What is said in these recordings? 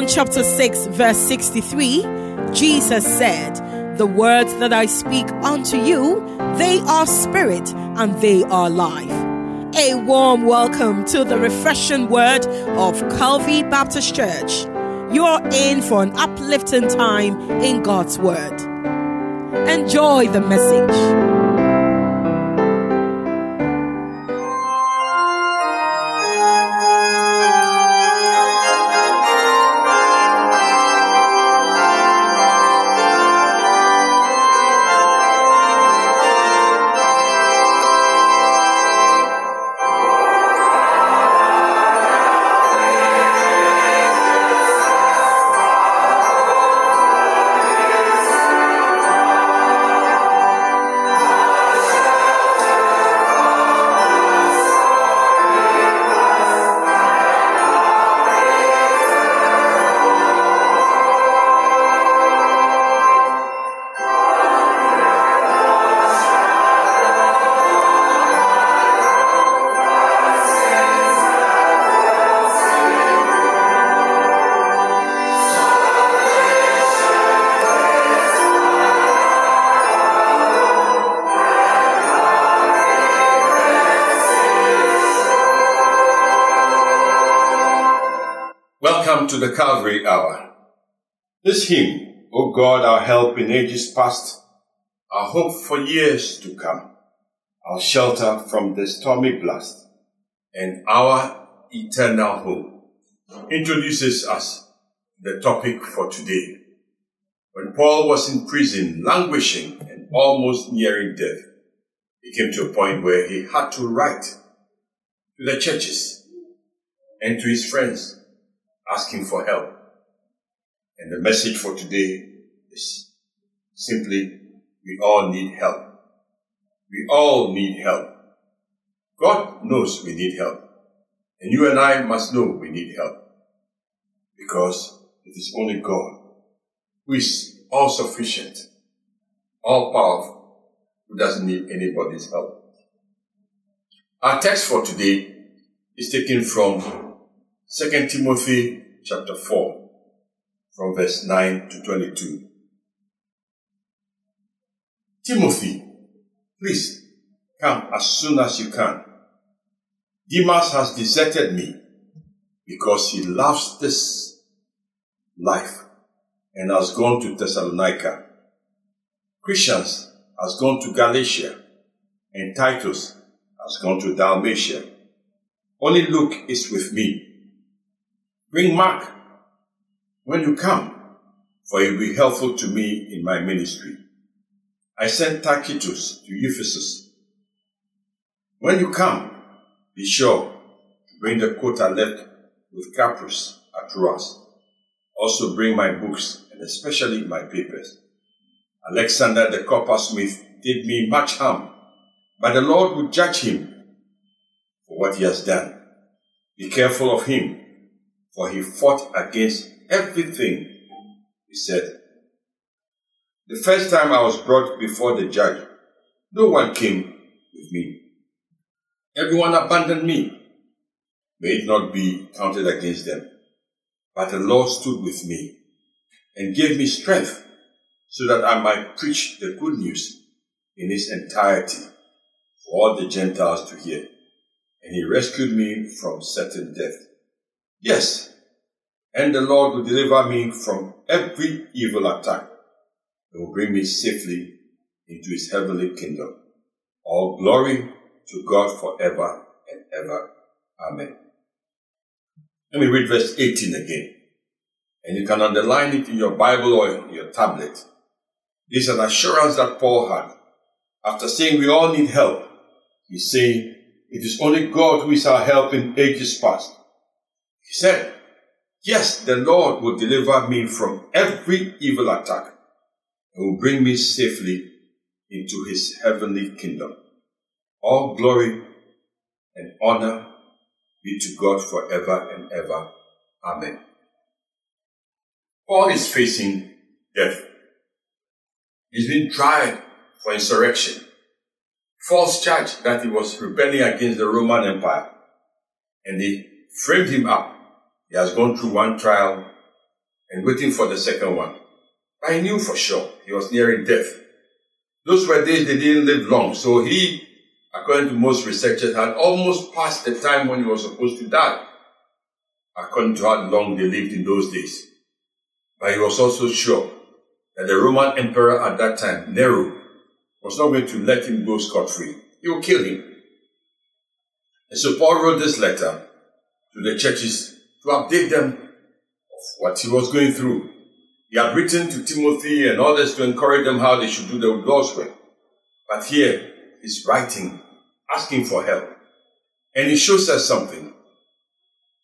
John chapter 6, verse 63, Jesus said, The words that I speak unto you, they are spirit and they are life. A warm welcome to the refreshing word of Calvary Baptist Church. You're in for an uplifting time in God's word. Enjoy the message. The Calvary Hour. This hymn, O God, our help in ages past, our hope for years to come, our shelter from the stormy blast, and our eternal home, introduces us the topic for today. When Paul was in prison, languishing and almost nearing death, he came to a point where he had to write to the churches and to his friends asking for help. And the message for today is simply we all need help. We all need help. God knows we need help. And you and I must know we need help. Because it is only God who is all sufficient, all powerful, who doesn't need anybody's help. Our text for today is taken from 2 Timothy chapter 4, from verse 9 to 22. Timothy, please come as soon as you can. Demas has deserted me because he loves this life and has gone to Thessalonica. Crescens has gone to Galatia and Titus has gone to Dalmatia. Only Luke is with me. Bring Mark when you come, for he will be helpful to me in my ministry. I sent Tychicus to Ephesus. When you come, be sure to bring the coat I left with Carpus at Troas. Also bring my books and especially my papers. Alexander the coppersmith did me much harm, but the Lord will judge him for what he has done. Be careful of him for he fought against everything he said. The first time I was brought before the judge, no one came with me. Everyone abandoned me. May it not be counted against them. But the Lord stood with me and gave me strength so that I might preach the good news in its entirety for all the Gentiles to hear. And he rescued me from certain death. Yes, and the Lord will deliver me from every evil attack and will bring me safely into his heavenly kingdom. All glory to God forever and ever. Amen. Let me read verse 18 again. And you can underline it in your Bible or your tablet. This is an assurance that Paul had. After saying we all need help, he's saying it is only God who is our help in ages past. He said, Yes, the Lord will deliver me from every evil attack and will bring me safely into his heavenly kingdom. All glory and honor be to God forever and ever. Amen. Paul is facing death. He's been tried for insurrection, false charge that he was rebelling against the Roman Empire, and they framed him up he has gone through one trial and waiting for the second one. I knew for sure he was nearing death. Those were days they didn't live long, so he, according to most researchers, had almost passed the time when he was supposed to die, according to how long they lived in those days. But he was also sure that the Roman emperor at that time, Nero, was not going to let him go scot free. He would kill him. And so Paul wrote this letter to the churches to update them of what he was going through. He had written to Timothy and others to encourage them how they should do their Lord's work. But here he's writing, asking for help. And he shows us something.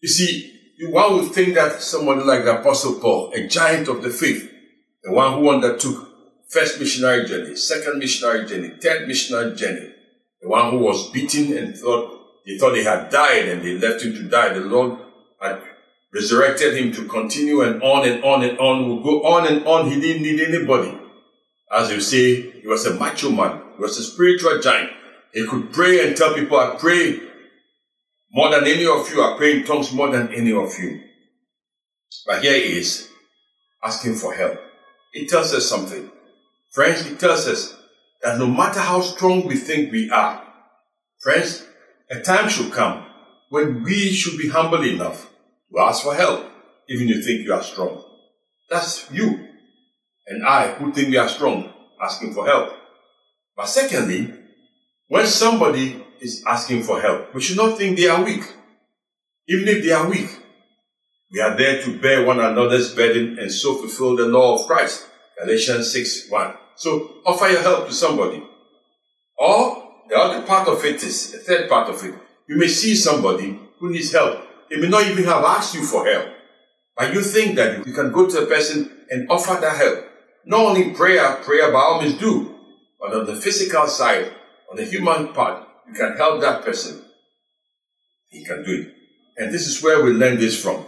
You see, one would think that somebody like the Apostle Paul, a giant of the faith, the one who undertook first missionary journey, second missionary journey, third missionary journey, the one who was beaten and thought they thought he had died and they left him to die. The Lord resurrected him to continue and on and on and on. Will go on and on. He didn't need anybody. As you say, he was a macho man. He was a spiritual giant. He could pray and tell people, I pray more than any of you. I pray in tongues more than any of you. But here he is asking for help. It tells us something. Friends, it tells us that no matter how strong we think we are, friends, a time should come when we should be humble enough to ask for help, even if you think you are strong. That's you and I who think we are strong, asking for help. But secondly, when somebody is asking for help, we should not think they are weak. Even if they are weak, we are there to bear one another's burden and so fulfill the law of Christ. Galatians 6 1. So offer your help to somebody. Or the other part of it is, the third part of it, you may see somebody who needs help. They may not even have asked you for help. But you think that you can go to a person and offer that help. Not only prayer, prayer by all means do, but on the physical side, on the human part, you can help that person. He can do it. And this is where we learn this from.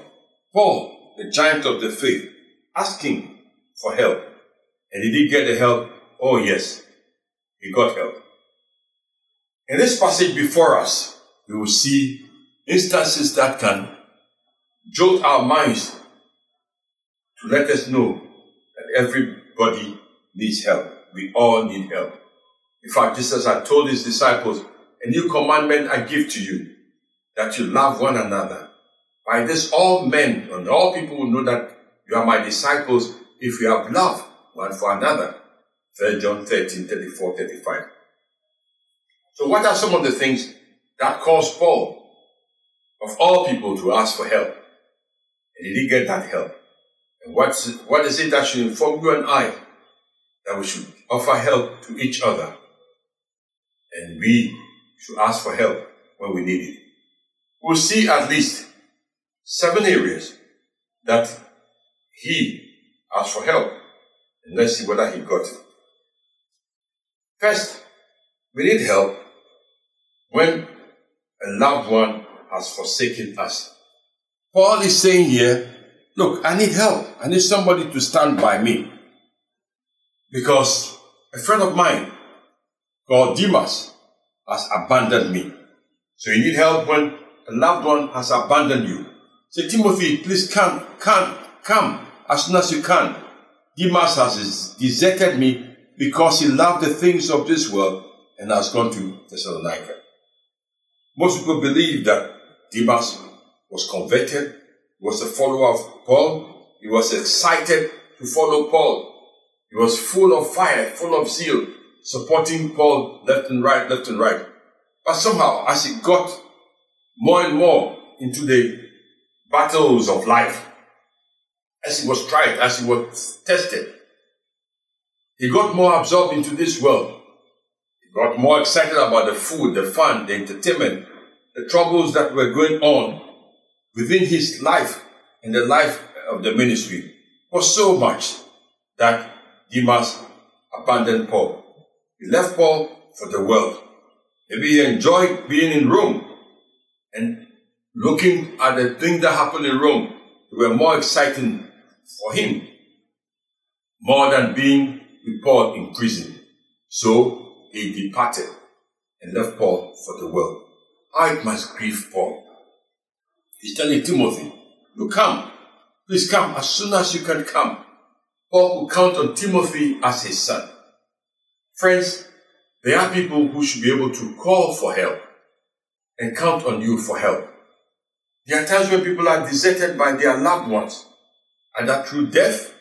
Paul, the giant of the faith, asking for help. And he did get the help? Oh yes, he got help. In this passage before us, we will see instances that can jolt our minds to let us know that everybody needs help. We all need help. In fact, Jesus had told his disciples, a new commandment I give to you, that you love one another. By this, all men and all people will know that you are my disciples if you have love one for another. 3 John 13, 34, 35. So what are some of the things that caused Paul, of all people, to ask for help? And he did get that help? And what's, what is it that should inform you and I that we should offer help to each other? And we should ask for help when we need it. We'll see at least seven areas that he asked for help. And let's see whether he got it. First, we need help when a loved one has forsaken us. Paul is saying here, look, I need help. I need somebody to stand by me. Because a friend of mine called Demas has abandoned me. So you need help when a loved one has abandoned you. Say, Timothy, please come, come, come as soon as you can. Demas has deserted me because he loved the things of this world and has gone to Thessalonica. Most people believe that Demas was converted, was a follower of Paul, he was excited to follow Paul. He was full of fire, full of zeal, supporting Paul left and right, left and right. But somehow, as he got more and more into the battles of life, as he was tried, as he was tested, he got more absorbed into this world He got more excited about the food, the fun, the entertainment, the troubles that were going on within his life and the life of the ministry was so much that Demas abandoned Paul. He left Paul for the world. Maybe he enjoyed being in Rome and looking at the things that happened in Rome. They were more exciting for him, more than being with Paul in prison. So he departed and left Paul for the world. It must grieve Paul. He's telling Timothy, you come, Please come as soon as you can come. Paul will count on Timothy as his son. Friends, there are people who should be able to call for help and count on you for help. There are times when people are deserted by their loved ones, either through death,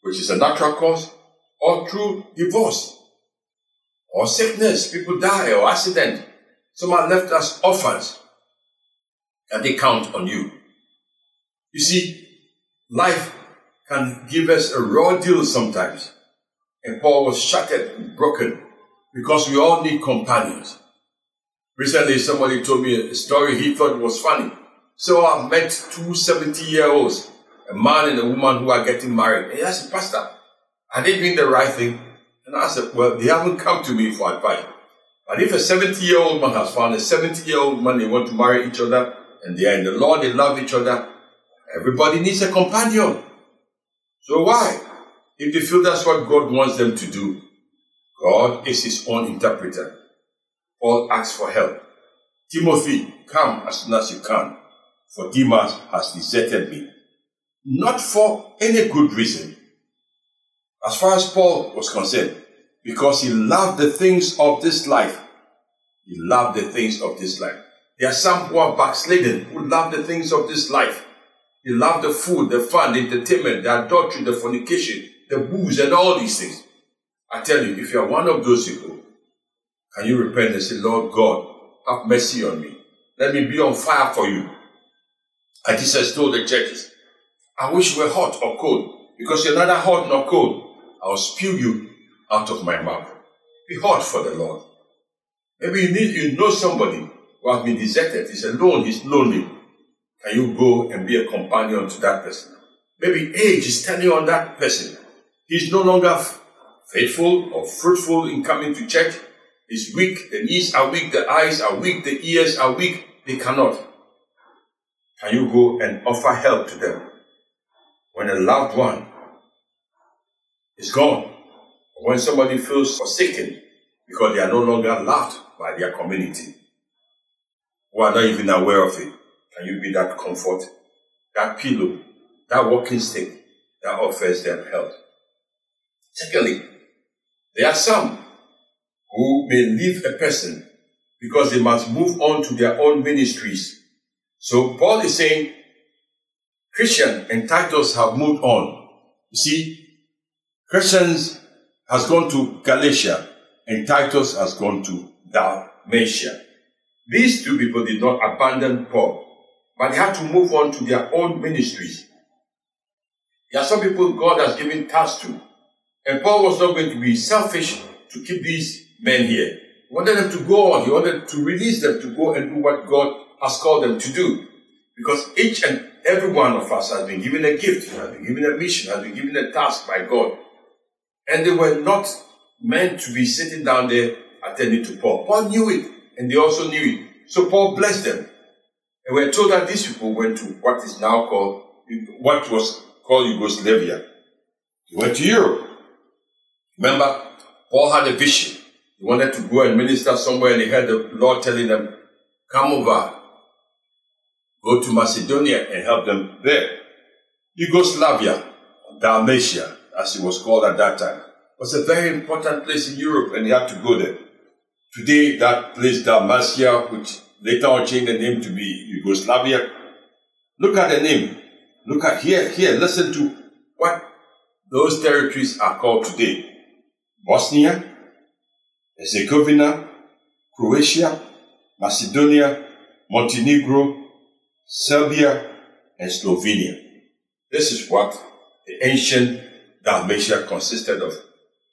which is a natural cause, or through divorce, or sickness, people die, or accident. Some are left us orphans, and they count on you. You see, life can give us a raw deal sometimes. And Paul was shattered and broken because we all need companions. Recently, somebody told me a story he thought was funny. So I met two 70 year olds, a man and a woman who are getting married. And he asked, Pastor, are they doing the right thing? And I said, Well, they haven't come to me for advice. But if a 70 year old man has found a 70 year old man, they want to marry each other, and they are in the Lord, they love each other, everybody needs a companion. So why? If they feel that's what God wants them to do, God is his own interpreter. Paul asks for help. Timothy, come as soon as you can, for Demas has deserted me. Not for any good reason. As far as Paul was concerned, because he loved the things of this life. He loved the things of this life. There are some who are backslidden, who love the things of this life. They love the food, the fun, the entertainment, the adultery, the fornication, the booze, and all these things. I tell you, if you are one of those people, can you repent and say, Lord God, have mercy on me. Let me be on fire for you. And Jesus told the churches, I wish you were hot or cold, because you're neither hot nor cold. I'll spew you out of my mouth. Be hot for the Lord. Maybe you need you know somebody who has been deserted. He's alone, he's lonely. Can you go and be a companion to that person? Maybe age is telling on that person. He's no longer faithful or fruitful in coming to church. He's weak. The knees are weak. The eyes are weak. The ears are weak. They cannot. Can you go and offer help to them when a loved one is gone? When somebody feels forsaken because they are no longer loved by their community, who are not even aware of it. Can you be that comfort, that pillow, that walking stick that offers them help? Secondly, there are some who may leave a person because they must move on to their own ministries. So Paul is saying Christian and Titus have moved on. You see, Crescens has gone to Galatia and Titus has gone to Dalmatia. These two people did not abandon Paul, but they had to move on to their own ministries. There are some people God has given tasks to, and Paul was not going to be selfish to keep these men here. He wanted them to go on. He wanted to release them to go and do what God has called them to do. Because each and every one of us has been given a gift, has been given a mission, has been given a task by God. And they were not meant to be sitting down there attending to Paul. Paul knew it, and they also knew it. So Paul blessed them. And we're told that these people went to what is now called, what was called Yugoslavia. They went to Europe. Remember, Paul had a vision. He wanted to go and minister somewhere, and he heard the Lord telling them, Come over, go to Macedonia and help them there. Yugoslavia, Dalmatia, as it was called at that time, was a very important place in Europe, and he had to go there. Today, that place, Dalmatia, which later on changed the name to be Yugoslavia, look at the name. Look at here, here, listen to what those territories are called today. Bosnia, Herzegovina, Croatia, Macedonia, Montenegro, Serbia, and Slovenia. This is what the ancient Dalmatia consisted of.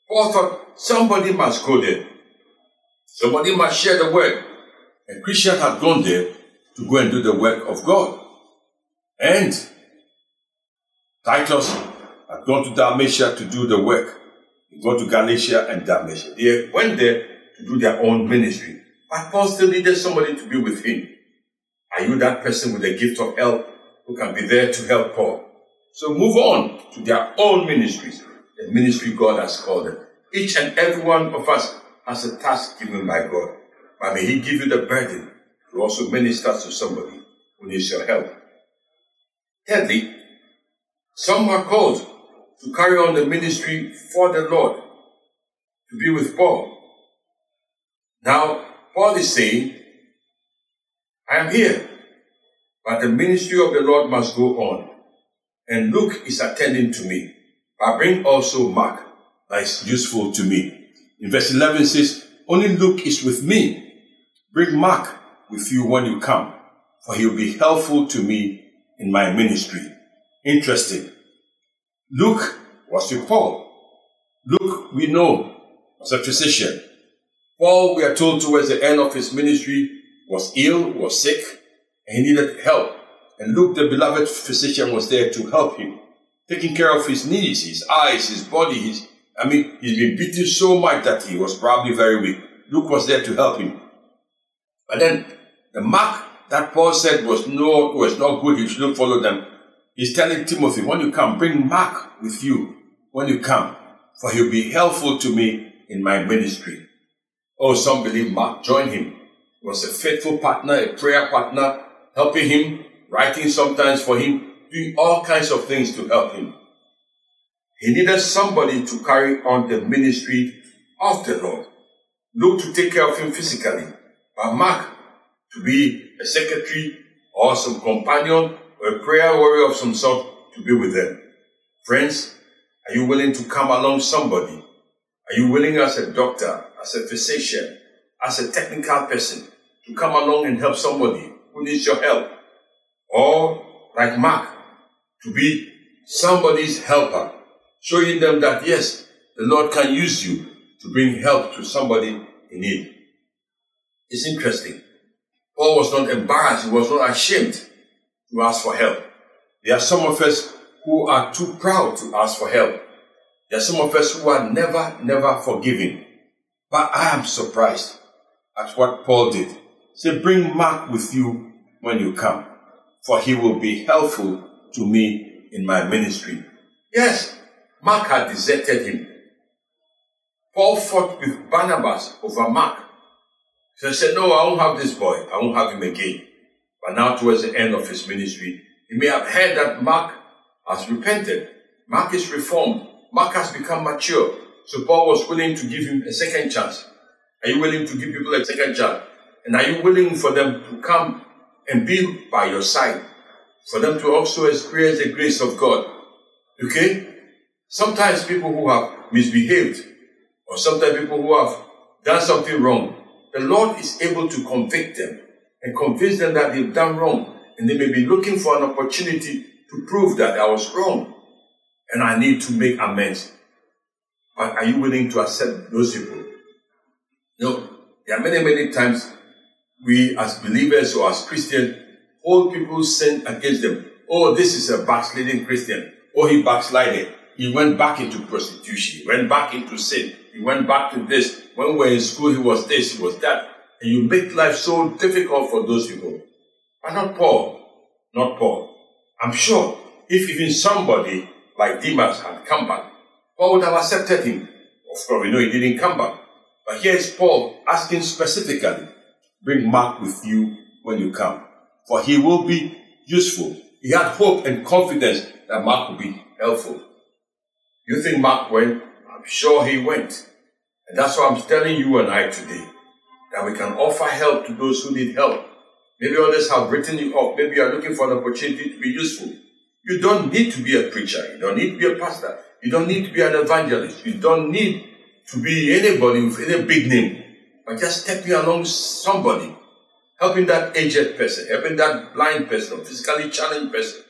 Paul thought somebody must go there. Somebody must share the word. And Christian had gone there to go and do the work of God. And Titus had gone to Dalmatia to do the work. He got to Galatia and Dalmatia. They went there to do their own ministry. But Paul still needed somebody to be with him. Are you that person with the gift of help who can be there to help Paul? So move on to their own ministries, the ministry God has called them. Each and every one of us has a task given by God. But may He give you the burden to also minister to somebody who needs your help. Thirdly, Some are called to carry on the ministry for the Lord, to be with Paul. Now, Paul is saying, I am here, but the ministry of the Lord must go on. And Luke is attending to me. I bring also Mark, that is useful to me. In verse 11 says, Only Luke is with me. Bring Mark with you when you come, for he will be helpful to me in my ministry. Interesting. Luke was with Paul. Luke, we know, was a physician. Paul, we are told towards the end of his ministry, was ill, was sick, and he needed help. And Luke, the beloved physician, was there to help him, taking care of his knees, his eyes, his body. His, I mean, he's been beaten so much that he was probably very weak. Luke was there to help him. But then the mark that Paul said was no was not good, he shouldn't follow them. He's telling Timothy, when you come, bring Mark with you when you come, for he'll be helpful to me in my ministry. Oh, some believe Mark joined him. He was a faithful partner, a prayer partner, helping him, writing sometimes for him, doing all kinds of things to help him. He needed somebody to carry on the ministry of the Lord. Luke to take care of him physically, but Mark to be a secretary or some companion or a prayer warrior of some sort to be with them. Friends, are you willing to come along somebody? Are you willing as a doctor, as a physician, as a technical person to come along and help somebody who needs your help? Or, like Mark, to be somebody's helper, showing them that yes, the Lord can use you to bring help to somebody in need. It's interesting. Paul was not embarrassed, he was not ashamed to ask for help. There are some of us who are too proud to ask for help. There are some of us who are never, never forgiving. But I am surprised at what Paul did. Say, bring Mark with you when you come, for he will be helpful to me in my ministry. Yes, Mark had deserted him. Paul fought with Barnabas over Mark. So he said, No, I won't have this boy. I won't have him again. But now, towards the end of his ministry, he may have heard that Mark has repented. Mark is reformed. Mark has become mature. So Paul was willing to give him a second chance. Are you willing to give people a second chance? And are you willing for them to come and be by your side? For them to also experience the grace of God. Okay? Sometimes people who have misbehaved, or sometimes people who have done something wrong, the Lord is able to convict them and convince them that they've done wrong. And they may be looking for an opportunity to prove that I was wrong and I need to make amends. But are you willing to accept those people? No. there are many, many times we as believers or as Christians hold people's sin against them. Oh, this is a backsliding Christian. Oh, he backslided. He went back into prostitution. He went back into sin. He went back to this. When we were in school, he was this, he was that. And you make life so difficult for those people. But not Paul. Not Paul. I'm sure if even somebody like Demas had come back, Paul would have accepted him. Of course, we know he didn't come back. But here is Paul asking specifically, bring Mark with you when you come, for he will be useful. He had hope and confidence that Mark would be helpful. You think Mark went? I'm sure he went. And that's why I'm telling you and I today that we can offer help to those who need help. Maybe others have written you off. Maybe you are looking for an opportunity to be useful. You don't need to be a preacher. You don't need to be a pastor. You don't need to be an evangelist. You don't need to be anybody with any big name. But just stepping along somebody, helping that aged person, helping that blind person, physically challenged person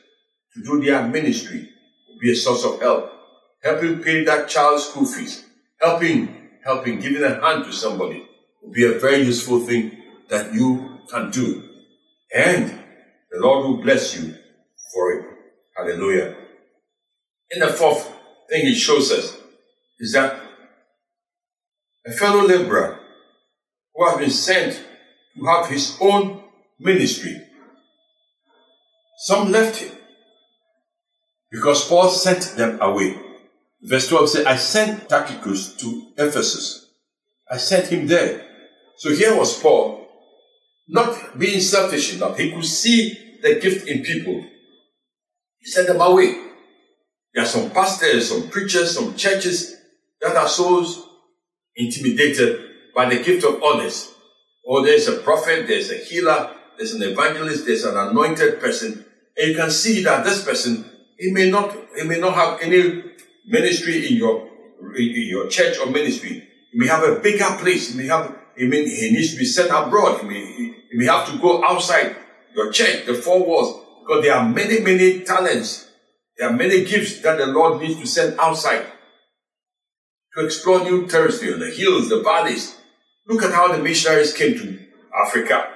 to do their ministry be a source of help. Helping pay that child's school fees. Helping, helping, giving a hand to somebody will be a very useful thing that you can do. And the Lord will bless you for it. Hallelujah. And the fourth thing he shows us is that a fellow laborer who has been sent to have his own ministry, some left him because Paul sent them away. Verse 12 says, I sent Tychicus to Ephesus. I sent him there. So here was Paul not being selfish enough. He could see the gift in people. He sent them away. There are some pastors, some preachers, some churches that are so intimidated by the gift of others. Oh, there's a prophet, there's a healer, there's an evangelist, there's an anointed person. And you can see that this person, he may not, he may not have any ministry in your, in your church or ministry. He may have a bigger place. He may have, he may, he needs to be sent abroad. He may, he, he may have to go outside your church, the four walls, because there are many, many talents. There are many gifts that the Lord needs to send outside to explore new territory, on the hills, the valleys. Look at how the missionaries came to Africa.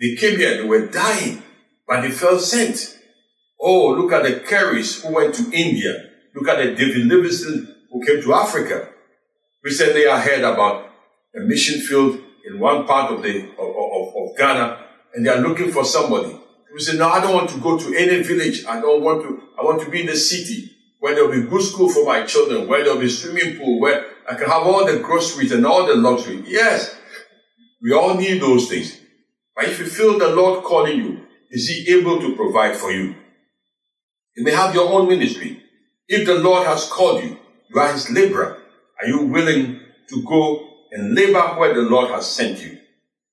They came here, they were dying, but they felt sent. Oh, look at the Careys who went to India. Look at the David Livingstone who came to Africa. Recently, I heard about a mission field in one part of the of, of, of Ghana, and they are looking for somebody. We say, no, I don't want to go to any village. I don't want to. I want to be in the city where there'll be good school for my children, where there'll be swimming pool, where I can have all the groceries and all the luxury. Yes, we all need those things. But if you feel the Lord calling you, is He able to provide for you? You may have your own ministry. If the Lord has called you, you are His laborer. Are you willing to go and labor where the Lord has sent you?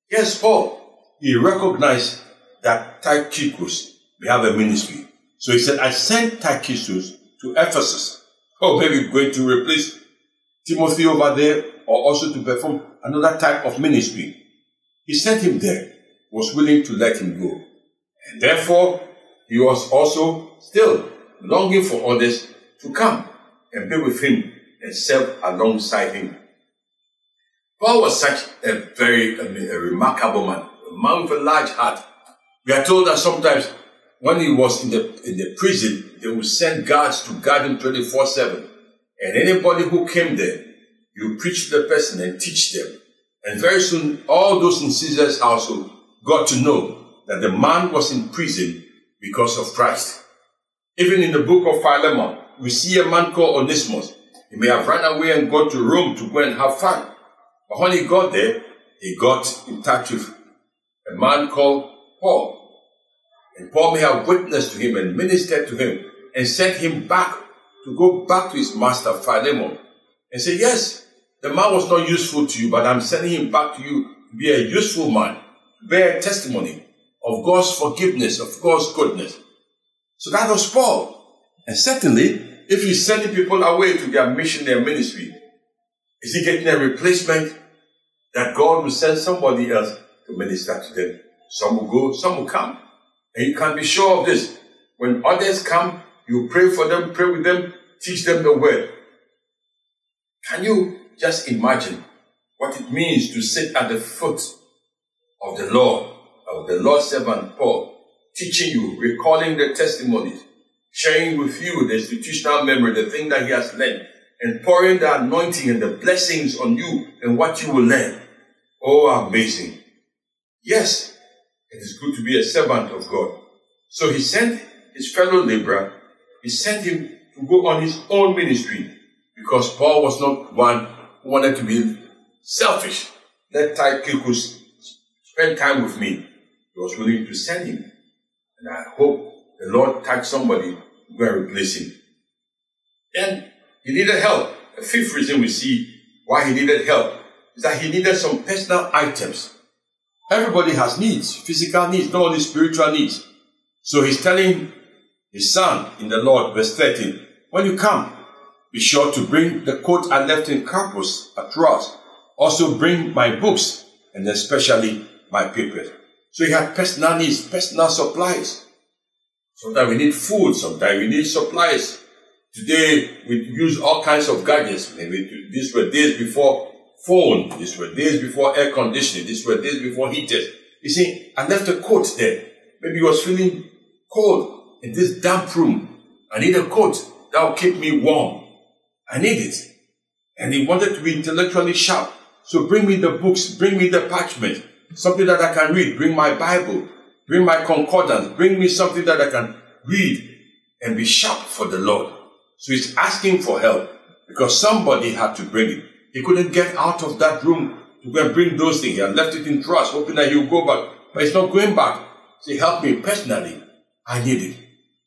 Yes, Paul. He recognized that Tychicus may have a ministry. So he said, I sent Tychicus to Ephesus. Oh, maybe going to replace Timothy over there or also to perform another type of ministry. He sent him there, was willing to let him go. And therefore, he was also still longing for others to come and be with him and serve alongside him. Paul was such a very a, a remarkable man, a man with a large heart. We are told that sometimes when he was in the in the prison, they would send guards to guard him 24-7. And anybody who came there, you preach to the person and teach them. And very soon, all those in Caesar's household got to know that the man was in prison because of Christ. Even in the book of Philemon, we see a man called Onesimus. He may have run away and gone to Rome to go and have fun. But when he got there, he got in touch with a man called Paul. And Paul may have witnessed to him and ministered to him and sent him back to go back to his master Philemon and say, Yes, the man was not useful to you, but I'm sending him back to you to be a useful man, to bear testimony of God's forgiveness, of God's goodness. So that was Paul. And certainly, if he's sending people away to their mission, their ministry, is he getting a replacement that God will send somebody else to minister to them? Some will go, some will come. And you can be sure of this. When others come, you pray for them, pray with them, teach them the word. Can you just imagine what it means to sit at the foot of the Lord, of the Lord's servant Paul, teaching you, recalling the testimonies, sharing with you the institutional memory, the thing that he has learned, and pouring the anointing and the blessings on you and what you will learn. Oh, amazing. Yes, it is good to be a servant of God. So he sent his fellow laborer, he sent him to go on his own ministry because Paul was not one who wanted to be selfish. Let Tychicus spend time with me. He was willing to send him. And I hope the Lord touch somebody to go and replace him. Then he needed help. The fifth reason we see why he needed help is that he needed some personal items. Everybody has needs, physical needs, not only spiritual needs. So he's telling his son in the Lord, verse 13, when you come, be sure to bring the coat I left in Carpus at Troas. Also bring my books and especially my papers. So he had personal needs, personal supplies. Sometimes we need food, sometimes we need supplies. Today we use all kinds of gadgets. Maybe these were days before phone, these were days before air conditioning, these were days before heaters. You see, I left a coat there. Maybe he was feeling cold in this damp room. I need a coat that will keep me warm. I need it. And he wanted to be intellectually sharp. So bring me the books, bring me the parchment, something that I can read. Bring my Bible, bring my concordance, bring me something that I can read and be sharp for the Lord. So he's asking for help because somebody had to bring it. He couldn't get out of that room to go and bring those things. He had left it in trust, hoping that he would go back. But he's not going back. So he helped me personally. I needed.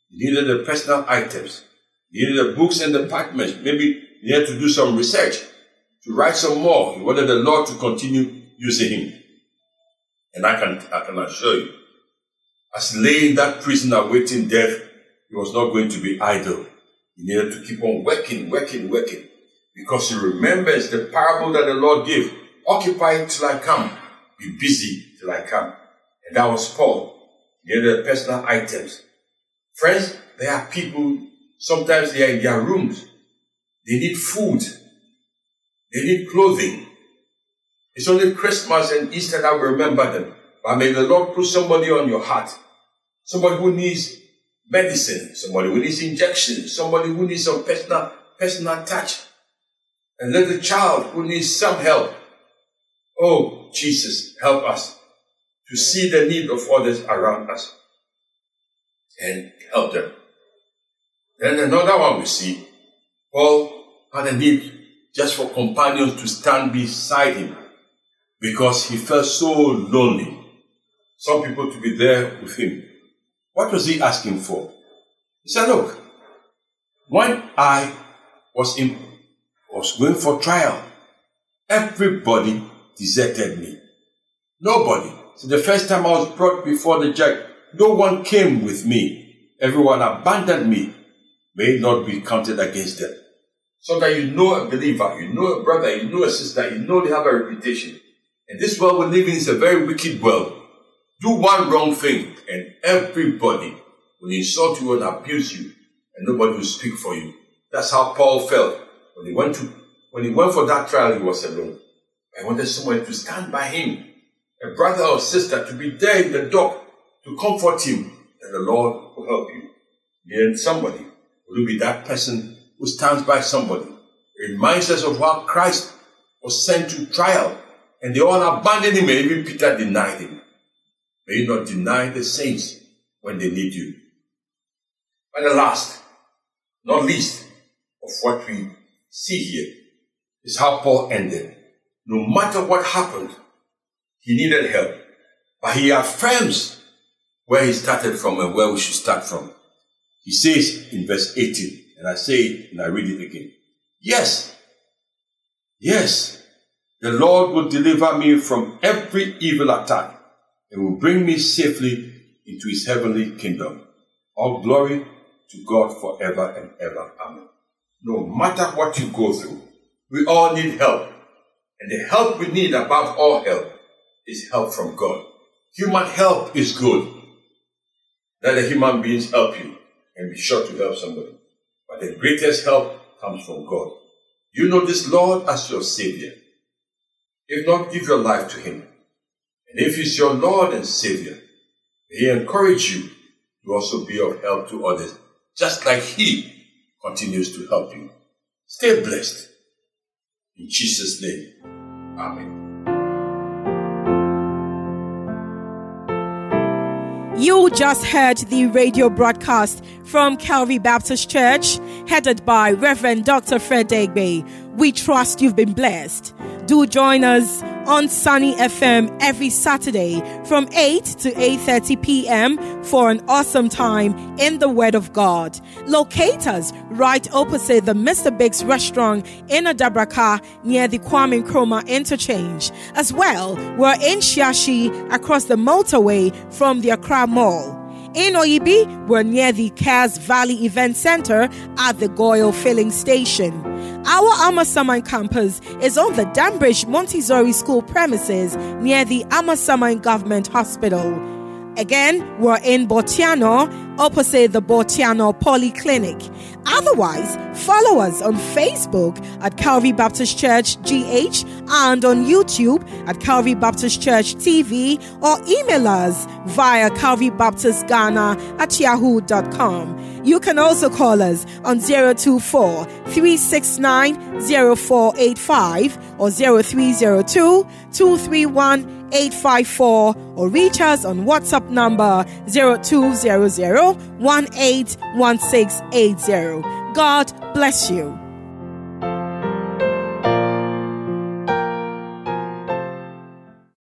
He needed the personal items. He needed the books and the parchments. Maybe he had to do some research to write some more. He wanted the Lord to continue using him. And I can, I can assure you, as he lay in that prison awaiting death, he was not going to be idle. He needed to keep on working, working, working. Because he remembers the parable that the Lord gave. Occupy till I come. Be busy till I come. And that was Paul. He needed personal items. Friends, there are people, sometimes they are in their rooms. They need food. They need clothing. It's only Christmas and Easter that we remember them. But may the Lord put somebody on your heart. Somebody who needs medicine, somebody who needs injection, somebody who needs some personal, personal touch. And little child who needs some help. Oh, Jesus, help us to see the need of others around us and help them. Then another one we see, Paul had a need just for companions to stand beside him because he felt so lonely. Some people to be there with him. What was he asking for? He said, Look, when I was in was going for trial, everybody deserted me. Nobody. So the first time I was brought before the judge, no one came with me. Everyone abandoned me. May not be counted against them. So that you know a believer, you know a brother, you know a sister, you know they have a reputation. And this world we live in is a very wicked world. Do one wrong thing and everybody will insult you and abuse you and nobody will speak for you. That's how Paul felt when he went to when he went for that trial, he was alone. I wanted someone to stand by him, a brother or sister to be there in the dock to comfort him, and the Lord will help you. Then somebody will be that person who stands by somebody. Reminds us of how Christ was sent to trial, and they all abandoned him, and even Peter denied him. May you not deny the saints when they need you. And the last, not least, of what we see here is how Paul ended. No matter what happened, he needed help. But he affirms where he started from and where we should start from. He says in verse 18, and I say it and I read it again. Yes, yes, the Lord will deliver me from every evil attack and will bring me safely into his heavenly kingdom. All glory to God forever and ever. Amen. No matter what you go through, we all need help. And the help we need above all help is help from God. Human help is good. Let the human beings help you and be sure to help somebody. But the greatest help comes from God. You know this Lord as your Savior. If not, give your life to Him. And if He's your Lord and Savior, He encourage you to also be of help to others, just like He continues to help you. Stay blessed. In Jesus' name, Amen. You just heard the radio broadcast from Calvary Baptist Church, headed by Reverend Dr. Fred Deegbe. We trust you've been blessed. Do join us on Sunny FM every Saturday from 8 to 8:30 p.m. for an awesome time in the Word of God. Locate us right opposite the Mr. Biggs restaurant in Adabraka near the Kwame Nkrumah interchange. As well, we're in Shiashie across the motorway from the Accra Mall. In Oyibi, we're near the Cares Valley Event Center at the GOIL Filling Station. Our Amasaman campus is on the Danbridge Montessori School premises near the Amasaman Government Hospital. Again, we're in Bortianor, opposite the Bortianor Polyclinic. Otherwise, follow us on Facebook at Calvary Baptist Church GH and on YouTube at Calvary Baptist Church TV or email us via Calvary Baptist Ghana at yahoo.com. You can also call us on 024 369 0485 or 0302 231 854 or reach us on WhatsApp number 0200 181680. God bless you.